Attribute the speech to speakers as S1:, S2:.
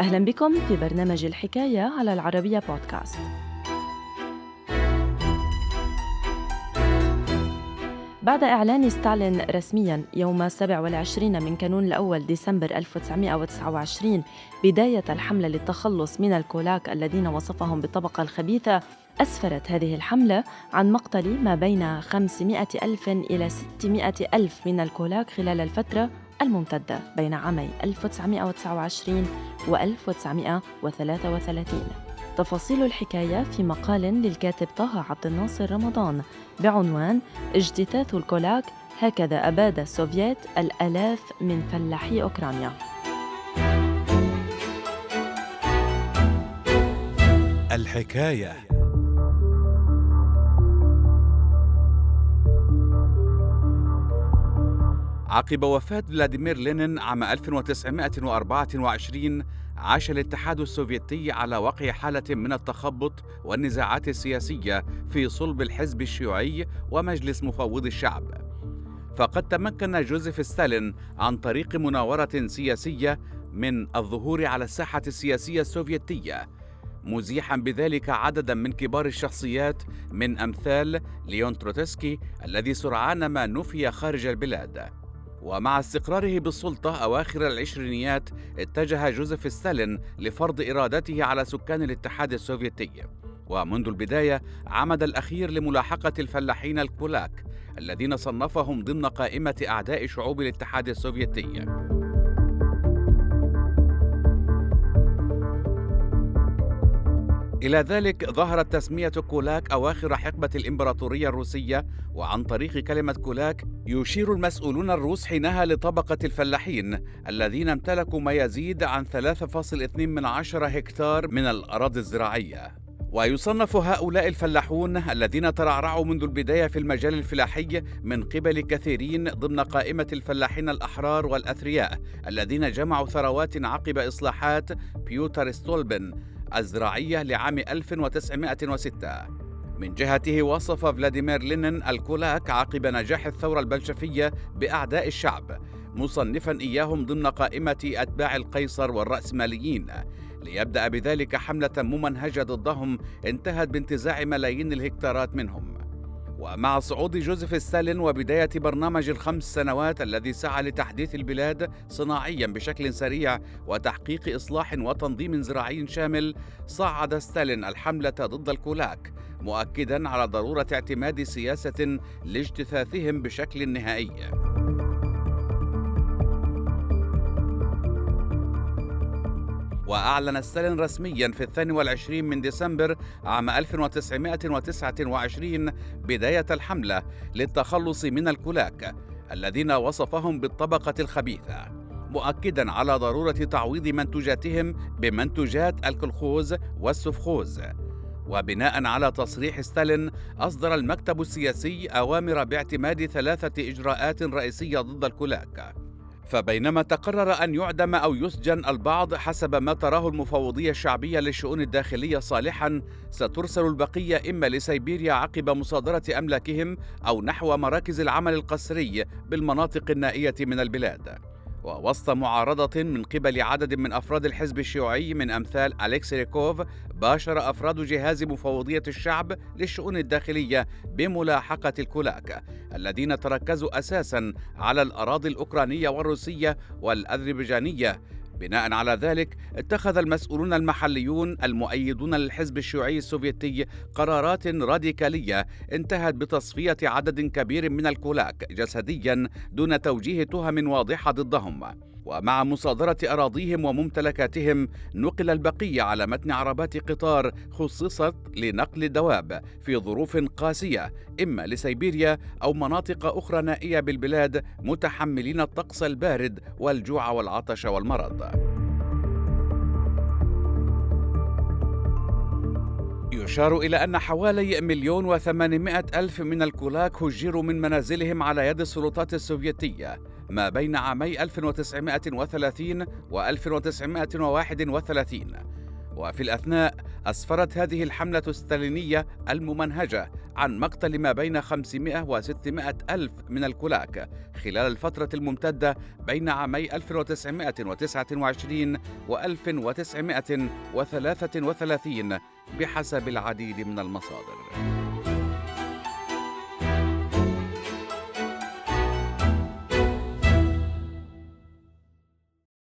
S1: أهلا بكم في برنامج الحكاية على العربية بودكاست. بعد إعلان ستالين رسميا يوم 27 من كانون الأول ديسمبر 1929 بداية الحملة للتخلص من الكولاك الذين وصفهم بالطبقة الخبيثة أسفرت هذه الحملة عن مقتل ما بين 500 ألف إلى 600 ألف من الكولاك خلال الفترة الممتدة بين عامي 1929 و 1933 تفاصيل الحكاية في مقال للكاتب طه عبد الناصر رمضان بعنوان اجتثاث الكولاك هكذا أباد السوفييت الآلاف من فلاحي أوكرانيا.
S2: الحكاية. عقب وفاة فلاديمير لينين عام 1924 عاش الاتحاد السوفيتي على وقع حالة من التخبط والنزاعات السياسية في صلب الحزب الشيوعي ومجلس مفوض الشعب. فقد تمكن جوزيف ستالين عن طريق مناورة سياسية من الظهور على الساحة السياسية السوفيتية مزيحا بذلك عددا من كبار الشخصيات من أمثال ليون تروتسكي الذي سرعان ما نفي خارج البلاد ومع استقراره بالسلطة أواخر العشرينيات اتجه جوزيف ستالين لفرض إرادته على سكان الاتحاد السوفيتي. ومنذ البداية عمد الأخير لملاحقة الفلاحين الكولاك الذين صنفهم ضمن قائمة أعداء شعوب الاتحاد السوفيتي. إلى ذلك ظهرت تسمية كولاك أواخر حقبة الإمبراطورية الروسية وعن طريق كلمة كولاك يشير المسؤولون الروس حينها لطبقة الفلاحين الذين امتلكوا ما يزيد عن 3.2 من هكتار من الأراضي الزراعية. ويصنف هؤلاء الفلاحون الذين ترعرعوا منذ البداية في المجال الفلاحي من قبل كثيرين ضمن قائمة الفلاحين الأحرار والأثرياء الذين جمعوا ثروات عقب إصلاحات بيوتر ستولبن الزراعية لعام 1906 من جهته وصف فلاديمير لينين الكولاك عقب نجاح الثورة البلشفية بأعداء الشعب مصنفا إياهم ضمن قائمة أتباع القيصر والرأسماليين. ليبدأ بذلك حملة ممنهجة ضدهم انتهت بانتزاع ملايين الهكتارات منهم. ومع صعود جوزيف ستالين وبداية برنامج الخمس سنوات الذي سعى لتحديث البلاد صناعيا بشكل سريع وتحقيق إصلاح وتنظيم زراعي شامل صعد ستالين الحملة ضد الكولاك مؤكدا على ضرورة اعتماد سياسة لاجتثاثهم بشكل نهائي. وأعلن ستالين رسميا في الثاني والعشرين من ديسمبر عام 1929 بداية الحملة للتخلص من الكولاك الذين وصفهم بالطبقة الخبيثة مؤكدا على ضرورة تعويض منتجاتهم بمنتجات الكلخوز والسفخوز. وبناء على تصريح ستالين أصدر المكتب السياسي أوامر باعتماد ثلاثة إجراءات رئيسية ضد الكولاك فبينما تقرر أن يعدم أو يسجن البعض حسب ما تراه المفوضية الشعبية للشؤون الداخلية صالحا سترسل البقية إما لسيبيريا عقب مصادرة أملاكهم أو نحو مراكز العمل القسري بالمناطق النائية من البلاد. ووسط معارضة من قبل عدد من أفراد الحزب الشيوعي من أمثال أليكس ريكوف باشر أفراد جهاز مفوضية الشعب للشؤون الداخلية بملاحقة الكولاك الذين تركزوا أساسا على الأراضي الأوكرانية والروسية والأذربيجانية بناء على ذلك اتخذ المسؤولون المحليون المؤيدون للحزب الشيوعي السوفيتي قرارات راديكالية انتهت بتصفية عدد كبير من الكولاك جسديا دون توجيه تهم واضحة ضدهم. ومع مصادرة أراضيهم وممتلكاتهم نقل البقية على متن عربات قطار خصصت لنقل الدواب في ظروف قاسية إما لسيبيريا أو مناطق أخرى نائية بالبلاد متحملين الطقس البارد والجوع والعطش والمرض. يشار إلى أن حوالي مليون وثمانمائة ألف من الكولاك هجروا من منازلهم على يد السلطات السوفيتية ما بين عامي 1930 و 1931 وفي الأثناء أسفرت هذه الحملة الستالينية الممنهجة عن مقتل ما بين 500 و 600 ألف من الكولاك خلال الفترة الممتدة بين عامي 1929 و 1933 بحسب العديد من المصادر.